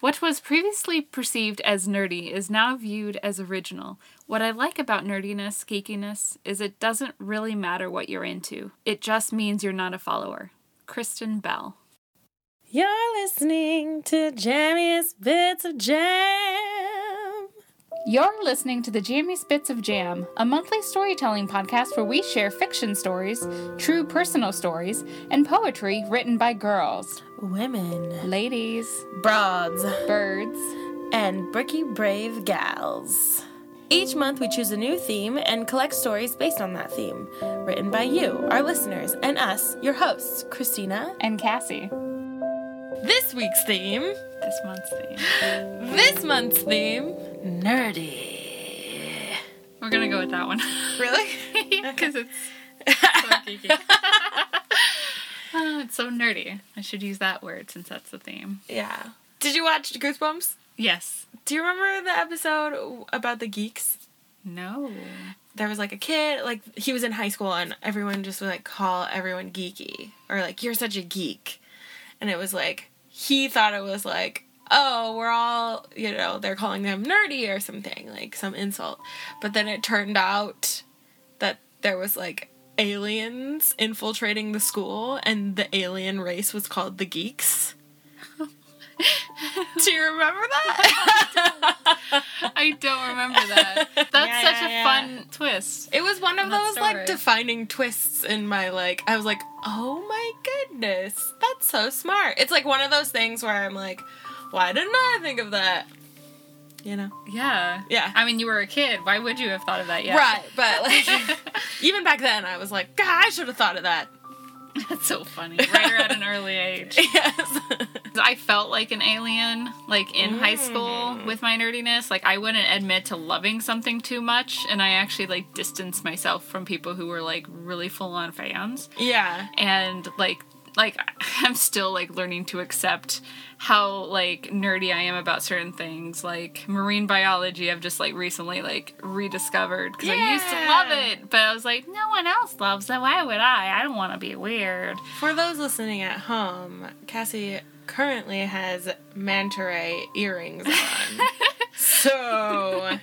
What was previously perceived as nerdy is now viewed as original. What I like about nerdiness, geekiness, is it doesn't really matter what you're into. It just means you're not a follower. Kristen Bell. You're listening to Jammiest Bits of Jam. You're listening to the Jammiest Bits of Jam, a monthly storytelling podcast where we share fiction stories, true personal stories, and poetry written by girls, Women, ladies, broads, birds. and bricky brave gals. Each month we choose a new theme and collect stories based on that theme, written by you, our listeners, and us, your hosts, Christina. And Cassie. This week's theme, This month's theme. this month's theme, nerdy. We're gonna go with that one. Really? Because it's so geeky. Oh, it's so nerdy. I should use that word since that's the theme. yeah. Did you watch Goosebumps? Yes. Do you remember the episode about the geeks? No. there was like a kid, like he was in high school, and everyone just would like call everyone geeky or like you're such a geek, and it was like he thought it was like oh we're all you know they're calling them nerdy or something like some insult, but then it turned out that there was like aliens infiltrating the school, and the alien race was called the geeks. Do you remember that? I don't remember that. That's Yeah, such yeah, a yeah. fun twist. It was one of That those like defining twists in my like I was like, "Oh my goodness. That's so smart." It's like one of those things where I'm like, "Why didn't I think of that?" You know. Yeah. Yeah. I mean, you were a kid. Why would you have thought of that yet? Right, but like even back then I was like, "God, I should have thought of that." That's so funny. Writer at an early age. Yes. I felt like an alien, like in high school Mm. with my nerdiness. Like I wouldn't admit to loving something too much, and I actually like distanced myself from people who were like really full on fans. yeah. And like like I'm still like learning to accept how like nerdy I am about certain things. Like marine biology, I've just like recently like rediscovered because I used to love it, but I was like, no one else loves it. Why would I? I don't want to be weird. For those listening at home, Cassie currently has manta ray earrings on. so,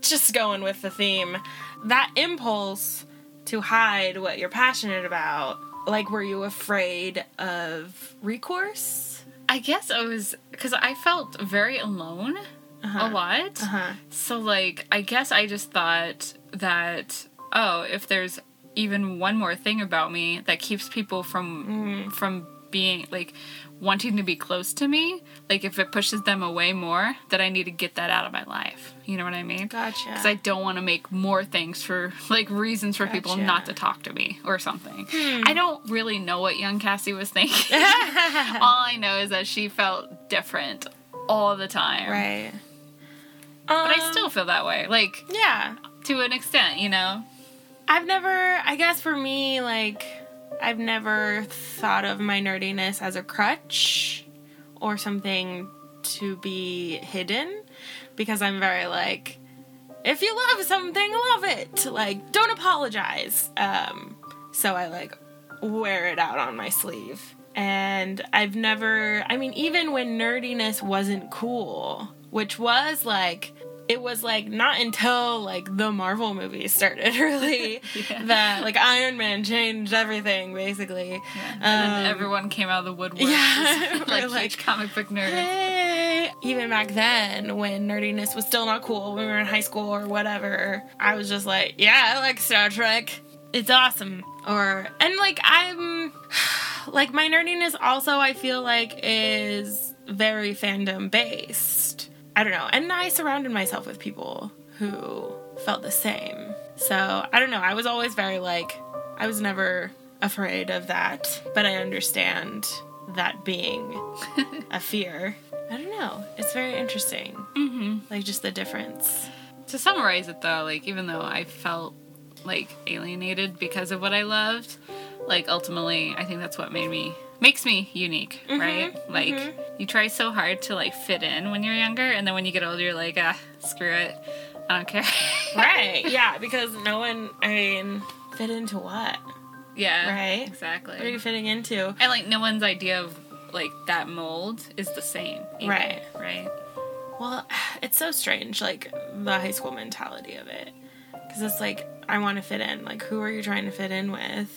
just going with the theme. That impulse to hide what you're passionate about, like, were you afraid of recourse? I guess I was because I felt very alone a lot. Uh huh. So like I guess I just thought that oh, if there's even one more thing about me that keeps people from from being like wanting to be close to me, like if it pushes them away more, that I need to get that out of my life. You know what I mean? Gotcha. Because I don't want to make more things for like reasons for people not to talk to me or something. I don't really know what young Cassie was thinking. all I know is that she felt different all the time. right. But I Um, still feel that way. Like Yeah. to an extent, you know. I've never, I guess for me, like, I've never thought of my nerdiness as a crutch or something to be hidden because I'm very like, if you love something, love it. Like, don't apologize. Um, so I like wear it out on my sleeve. And I've never, I mean, even when nerdiness wasn't cool, which was like, it was like not until like the Marvel movies started really Yeah. that like Iron Man changed everything basically. And then Um, everyone came out of the woodwork. yeah, like like, huge comic book nerds. Hey. Even back then, when nerdiness was still not cool, when we were in high school or whatever, I was just like, yeah, I like Star Trek. It's awesome. Or, and like, I'm, like, my nerdiness also, I feel like, is very fandom based. I don't know. And I surrounded myself with people who felt the same. So, I don't know. I was always very like, I was never afraid of that, but I understand that being a fear. I don't know. It's very interesting. hmm Like just the difference. To summarize it though, like even though I felt like alienated because of what I loved, like ultimately I think that's what made me makes me unique, right? Like you try so hard to like fit in when you're younger and then when you get older you're like, ah, screw it. I don't care. Right. Yeah, because no one, I mean, fit into what? yeah. Right. Exactly. What are you fitting into? and like no one's idea of like that mold is the same. even, Right. Right. Well, it's so strange, like the high school mentality of it. Because it's like, I want to fit in. Like, who are you trying to fit in with?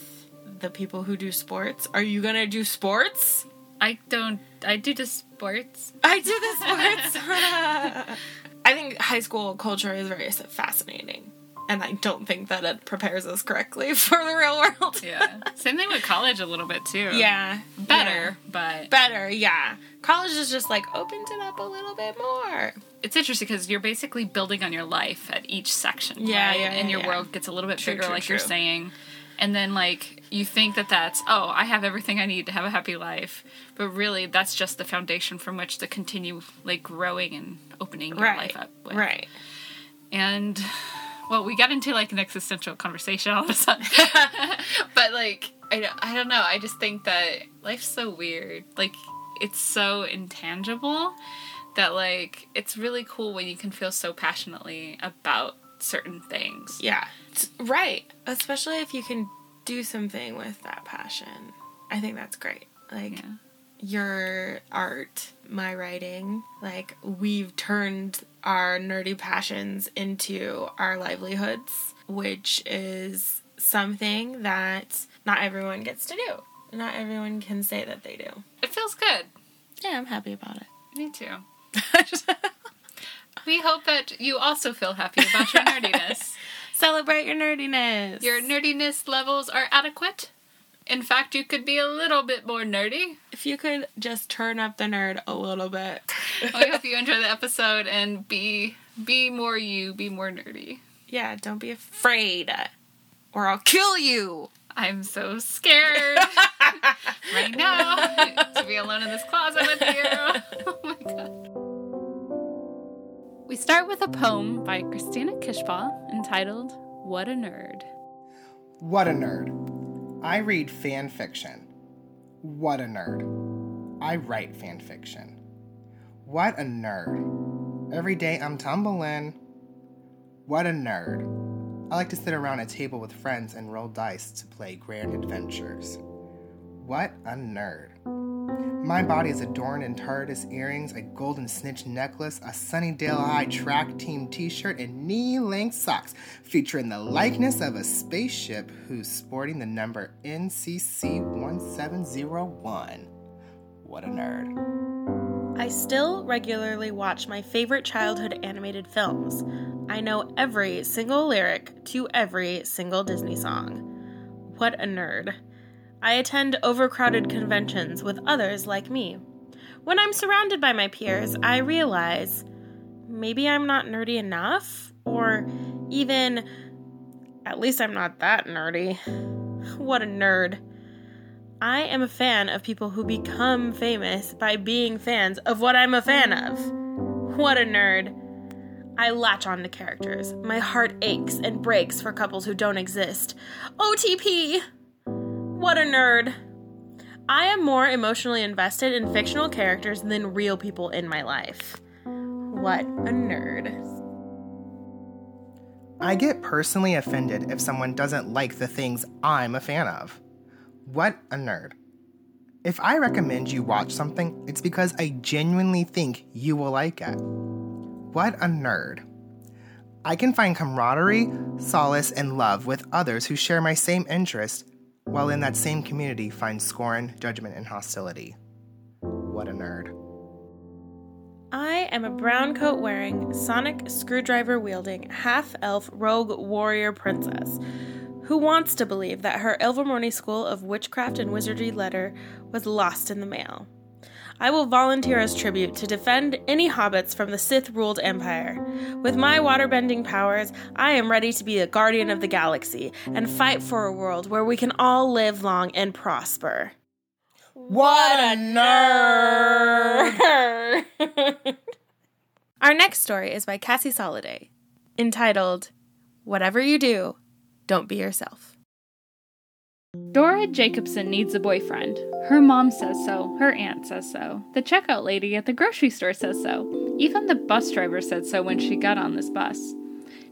The people who do sports? Are you to do sports? I don't. I do the sports. I do the sports. I think high school culture is very fascinating. And I don't think that it prepares us correctly for the real world. Yeah. Same thing with college a little bit too. Yeah. Better, but Better, yeah. College is just like opened it up a little bit more. it's interesting because you're basically building on your life at each section. Yeah, right? yeah, And your yeah. world gets a little bit True, bigger, true, like you're saying. And then like you think that that's oh I have everything I need to have a happy life, but really that's just the foundation from which to continue like growing and opening your Right. life up. With. Right. And well, we got into like an existential conversation all of a sudden. but like I don't, I don't know. I just think that life's so weird. Like it's so intangible that like it's really cool when you can feel so passionately about certain things. Yeah. Right. Especially if you can do something with that passion. I think that's great. Like Yeah. your art, my writing, like we've turned our nerdy passions into our livelihoods, which is something that not everyone gets to do. Not everyone can say that they do. It feels good. Yeah, I'm happy about it. Me too. We hope that you also feel happy about your nerdiness. Celebrate your nerdiness. Your nerdiness levels are adequate. In fact, you could be a little bit more nerdy. if you could just turn up the nerd a little bit. I hope you enjoy the episode and be be more you, be more nerdy. yeah, don't be afraid. Or I'll kill you. I'm so scared right now to be alone in this closet with you. Oh my god. We start with a poem by Christina Kishbaugh entitled What a Nerd. What a nerd. I read fan fiction. What a nerd. I write fan fiction. What a nerd. Every day I'm tumbling. What a nerd. I like to sit around a table with friends and roll dice to play grand adventures. What a nerd. My body is adorned in TARDIS earrings, a golden snitch necklace, a Sunnydale High track team t shirt, and knee length socks featuring the likeness of a spaceship who's sporting the number NCC 1701. What a nerd. I still regularly watch my favorite childhood animated films. I know every single lyric to every single Disney song. What a nerd. I attend overcrowded conventions with others like me. When I'm surrounded by my peers, I realize maybe I'm not nerdy enough, or even, at least I'm not that nerdy. What a nerd. I am a fan of people who become famous by being fans of what I'm a fan of. What a nerd. I latch on to characters. My heart aches and breaks for couples who don't exist. OTP! What a nerd. I am more emotionally invested in fictional characters than real people in my life. What a nerd. I get personally offended if someone doesn't like the things I'm a fan of. What a nerd. If I recommend you watch something, it's because I genuinely think you will like it. What a nerd. I can find camaraderie, solace, and love with others who share my same interest, while in that same community find scorn, judgment, and hostility. What a nerd. I am a brown coat wearing, sonic screwdriver wielding, half elf rogue warrior princess who wants to believe that her Ilvermorny School of Witchcraft and Wizardry letter was lost in the mail. I will volunteer as tribute to defend any hobbits from the Sith ruled empire. With my waterbending powers, I am ready to be a guardian of the galaxy and fight for a world where we can all live long and prosper. What a nerd! Our next story is by Cassie Soliday, entitled Whatever You Do, Don't Be Yourself. Dora Jacobson needs a boyfriend. Her mom says so. Her aunt says so. The checkout lady at the grocery store says so. Even the bus driver said so when she got on this bus.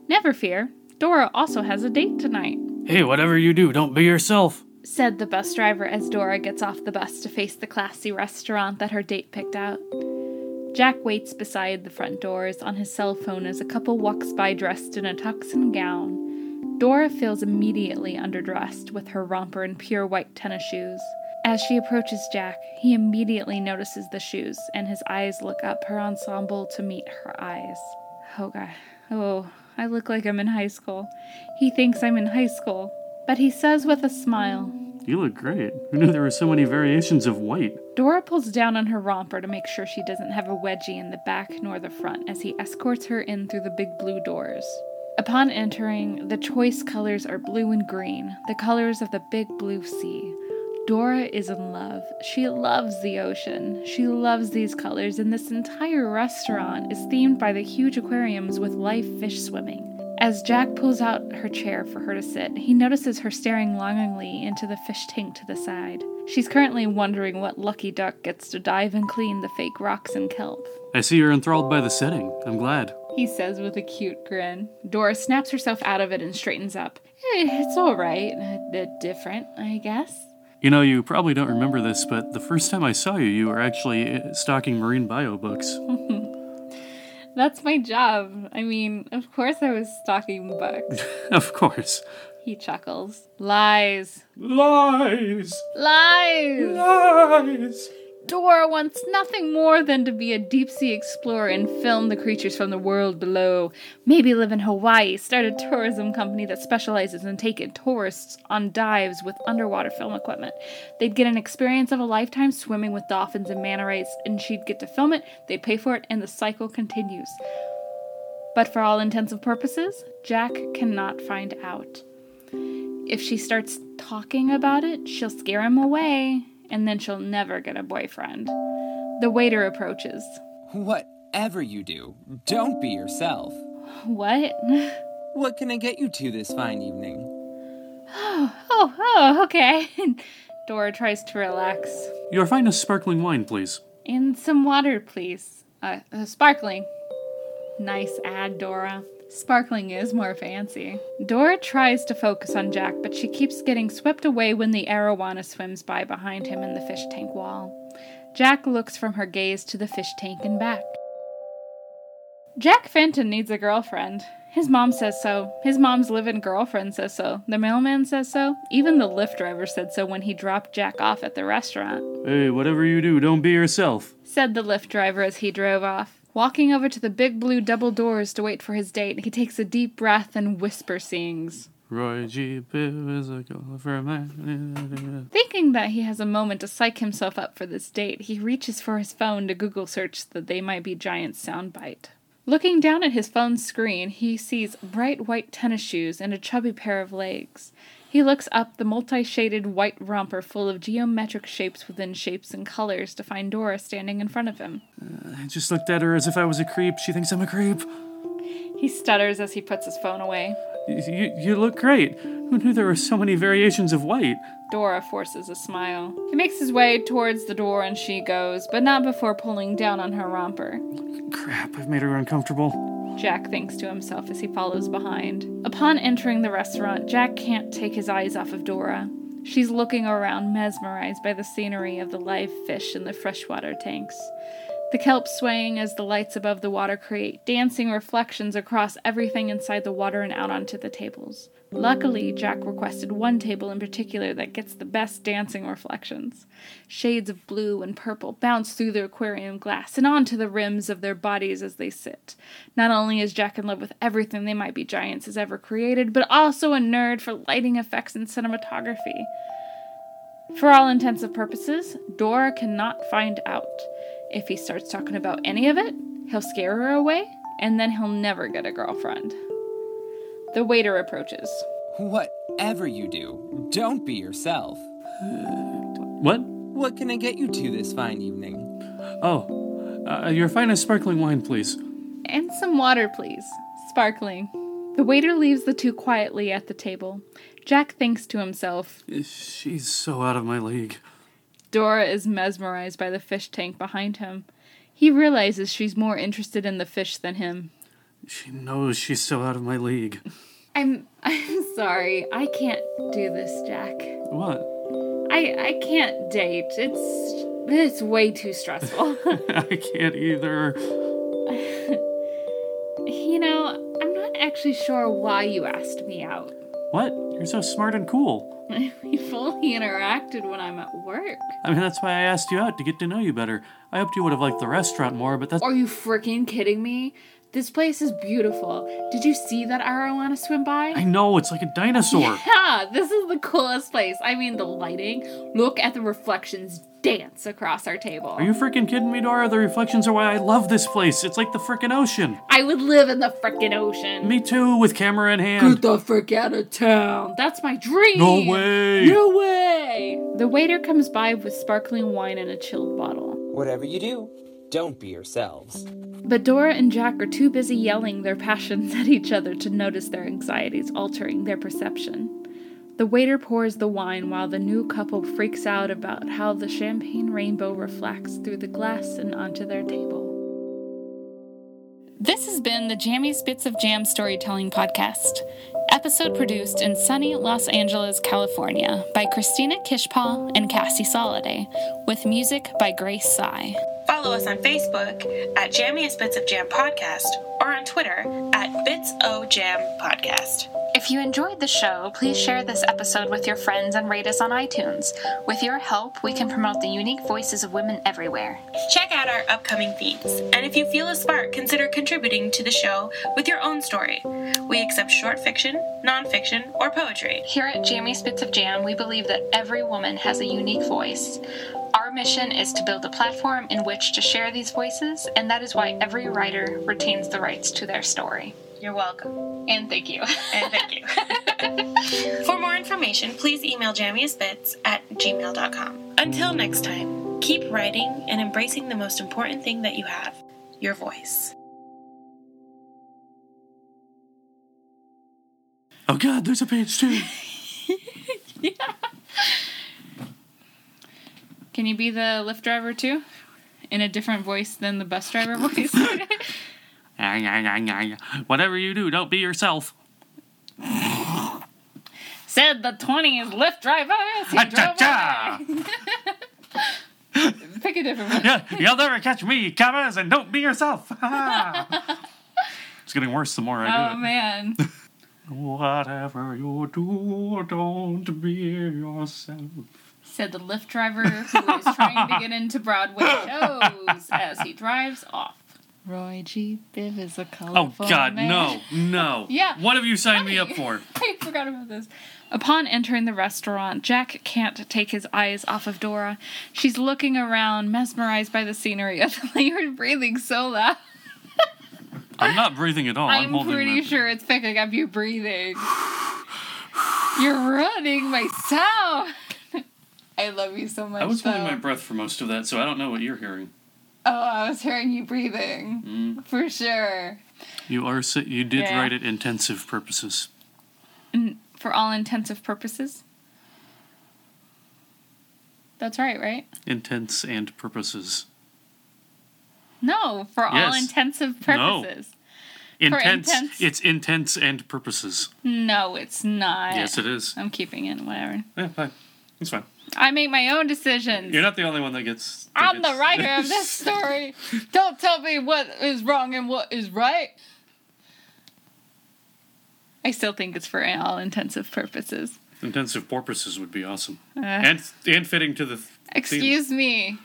Never fear, Dora also has a date tonight. Hey, whatever you do, don't be yourself. said the bus driver as Dora gets off the bus to face the classy restaurant that her date picked out. Jack waits beside the front doors on his cell phone as a couple walks by dressed in a tux and gown. Dora feels immediately underdressed with her romper and pure white tennis shoes. As she approaches Jack, he immediately notices the shoes, and his eyes look up her ensemble to meet her eyes. Oh, God. Oh, I look like I'm in high school. He thinks I'm in high school, but he says with a smile, You look great. Who knew there were so many variations of white? Dora pulls down on her romper to make sure she doesn't have a wedgie in the back nor the front as he escorts her in through the big blue doors. Upon entering, the choice colors are blue and green, the colors of the big blue sea. Dora is in love. She loves the ocean. She loves these colors, and this entire restaurant is themed by the huge aquariums with live fish swimming. As Jack pulls out her chair for her to sit, he notices her staring longingly into the fish tank to the side. She's currently wondering what lucky duck gets to dive and clean the fake rocks and kelp. I see you're enthralled by the setting. I'm glad. He says with a cute grin. Dora snaps herself out of it and straightens up. Eh, it's all right. Uh, different, I guess. You know, you probably don't remember this, but the first time I saw you, you were actually uh, stocking marine bio books. That's my job. I mean, of course I was stalking books. of course. He chuckles. Lies. Lies! Lies! Lies! Dora wants nothing more than to be a deep sea explorer and film the creatures from the world below. Maybe live in Hawaii, start a tourism company that specializes in taking tourists on dives with underwater film equipment. They'd get an experience of a lifetime swimming with dolphins and manta rays, and she'd get to film it, they'd pay for it, and the cycle continues. But for all intents and purposes, Jack cannot find out. If she starts talking about it, she'll scare him away and then she'll never get a boyfriend. The waiter approaches. Whatever you do, don't be yourself. What? What can I get you to this fine evening? Oh, oh, oh, okay. Dora tries to relax. Your finest sparkling wine, please. And some water, please. Uh, uh, sparkling. Nice ad, Dora. Sparkling is more fancy. Dora tries to focus on Jack, but she keeps getting swept away when the arowana swims by behind him in the fish tank wall. Jack looks from her gaze to the fish tank and back. Jack Fenton needs a girlfriend. His mom says so. His mom's live in girlfriend says so. The mailman says so. Even the Lyft driver said so when he dropped Jack off at the restaurant. Hey, whatever you do, don't be yourself, said the Lyft driver as he drove off. Walking over to the big blue double doors to wait for his date, he takes a deep breath and whisper sings. Roy G. Biv is a golfer man. Thinking that he has a moment to psych himself up for this date, he reaches for his phone to Google search the They Might Be Giants soundbite. Looking down at his phone screen, he sees bright white tennis shoes and a chubby pair of legs. He looks up the multi shaded white romper full of geometric shapes within shapes and colors to find Dora standing in front of him. Uh, I just looked at her as if I was a creep. She thinks I'm a creep. He stutters as he puts his phone away. You, you look great. Who knew there were so many variations of white? Dora forces a smile. He makes his way towards the door and she goes, but not before pulling down on her romper. Crap, I've made her uncomfortable. Jack thinks to himself as he follows behind. Upon entering the restaurant, Jack can't take his eyes off of Dora. She's looking around, mesmerized by the scenery of the live fish in the freshwater tanks. The kelp swaying as the lights above the water create dancing reflections across everything inside the water and out onto the tables. Luckily, Jack requested one table in particular that gets the best dancing reflections. Shades of blue and purple bounce through the aquarium glass and onto the rims of their bodies as they sit. Not only is Jack in love with everything They Might Be Giants has ever created, but also a nerd for lighting effects and cinematography. For all intents and purposes, Dora cannot find out. If he starts talking about any of it, he'll scare her away, and then he'll never get a girlfriend. The waiter approaches. Whatever you do, don't be yourself. What? What can I get you to this fine evening? Oh, uh, your finest sparkling wine, please. And some water, please. Sparkling. The waiter leaves the two quietly at the table. Jack thinks to himself, She's so out of my league. Dora is mesmerized by the fish tank behind him. He realizes she's more interested in the fish than him. She knows she's so out of my league. I'm I'm sorry. I can't do this, Jack. What? I I can't date. It's it's way too stressful. I can't either. you know, I'm not actually sure why you asked me out. What? You're so smart and cool. We fully interacted when I'm at work. I mean, that's why I asked you out to get to know you better. I hoped you would have liked the restaurant more, but that's. Are you freaking kidding me? This place is beautiful. Did you see that arowana swim by? I know, it's like a dinosaur. Yeah, this is the coolest place. I mean, the lighting. Look at the reflections dance across our table. Are you freaking kidding me, Dora? The reflections are why I love this place. It's like the freaking ocean. I would live in the freaking ocean. Me too, with camera in hand. Get the frick out of town. That's my dream. No way. No way. The waiter comes by with sparkling wine and a chilled bottle. Whatever you do, don't be yourselves. But Dora and Jack are too busy yelling their passions at each other to notice their anxieties altering their perception. The waiter pours the wine while the new couple freaks out about how the champagne rainbow reflects through the glass and onto their table. This has been the Jammiest Bits of Jam Storytelling Podcast. Episode produced in sunny Los Angeles, California by Christina Kishbaugh and Cassie Soliday, with music by Grace Sy. Follow us on Facebook at Jammiest Bits of Jam Podcast or on Twitter at Bits O Jam Podcast. If you enjoyed the show, please share this episode with your friends and rate us on iTunes. With your help, we can promote the unique voices of women everywhere. Check out our upcoming themes, and if you feel a spark, consider contributing to the show with your own story. We accept short fiction, nonfiction, or poetry. Here at Jammiest Bits of Jam, we believe that every woman has a unique voice. Our mission is to build a platform in which to share these voices, and that is why every writer retains the rights to their story. You're welcome. And thank you. And thank you. For more information, please email jammiestbits at gmail.com. Until next time, keep writing and embracing the most important thing that you have your voice. Oh god, there's a page two. Can you be the Lyft driver too? In a different voice than the bus driver voice? Whatever you do, don't be yourself. Said the 20s Lyft driver as he Ah-cha-cha! away. Pick a different one. Yeah, you'll never catch me, cameras, and don't be yourself. it's getting worse the more I Oh do it. man. Whatever you do, don't be yourself. Said the Lyft driver who is trying to get into Broadway shows as he drives off. Roy G. Biv is a colorful Oh God, man. no, no. Yeah. What have you signed me up for? I forgot about this. Upon entering the restaurant, Jack can't take his eyes off of Dora. She's looking around, mesmerized by the scenery. You're breathing so loud. I'm not breathing at all. I'm, I'm pretty sure it's picking up you breathing. You're running my sound. I love you so much. I was holding my breath for most of that, so I don't know what you're hearing. Oh, I was hearing you breathing. Mm. For sure. You are si- you did Yeah. write it intensive purposes. For all intensive purposes. That's right, right? Intense and purposes. No, for all Yes. intensive No. purposes. Intense. intense? It's intense and purposes. No, it's not. Yes, it is. I'm keeping it, whatever. Yeah, fine. It's fine. I make my own decisions. You're not the only one that gets. that I'm the gets- writer of this story. Don't tell me what is wrong and what is right. I still think it's for all intensive purposes. Intensive purposes would be awesome, Uh, and and fitting to the. th- excuse me.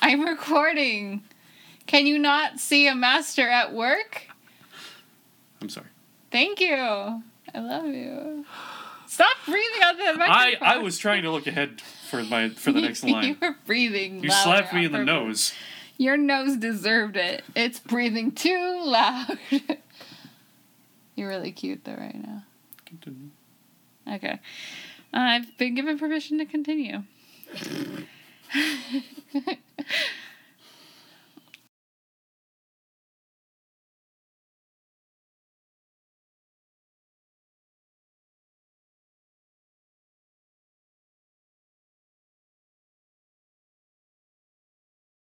I'm recording. Can you not see a master at work? I'm sorry. Thank you. I love you. On the I microphone. I was trying to look ahead for my for the next line. you were breathing. You slapped me in the nose. Your nose deserved it. It's breathing too loud. You're really cute though right now. Continue. Okay. I've been given permission to continue.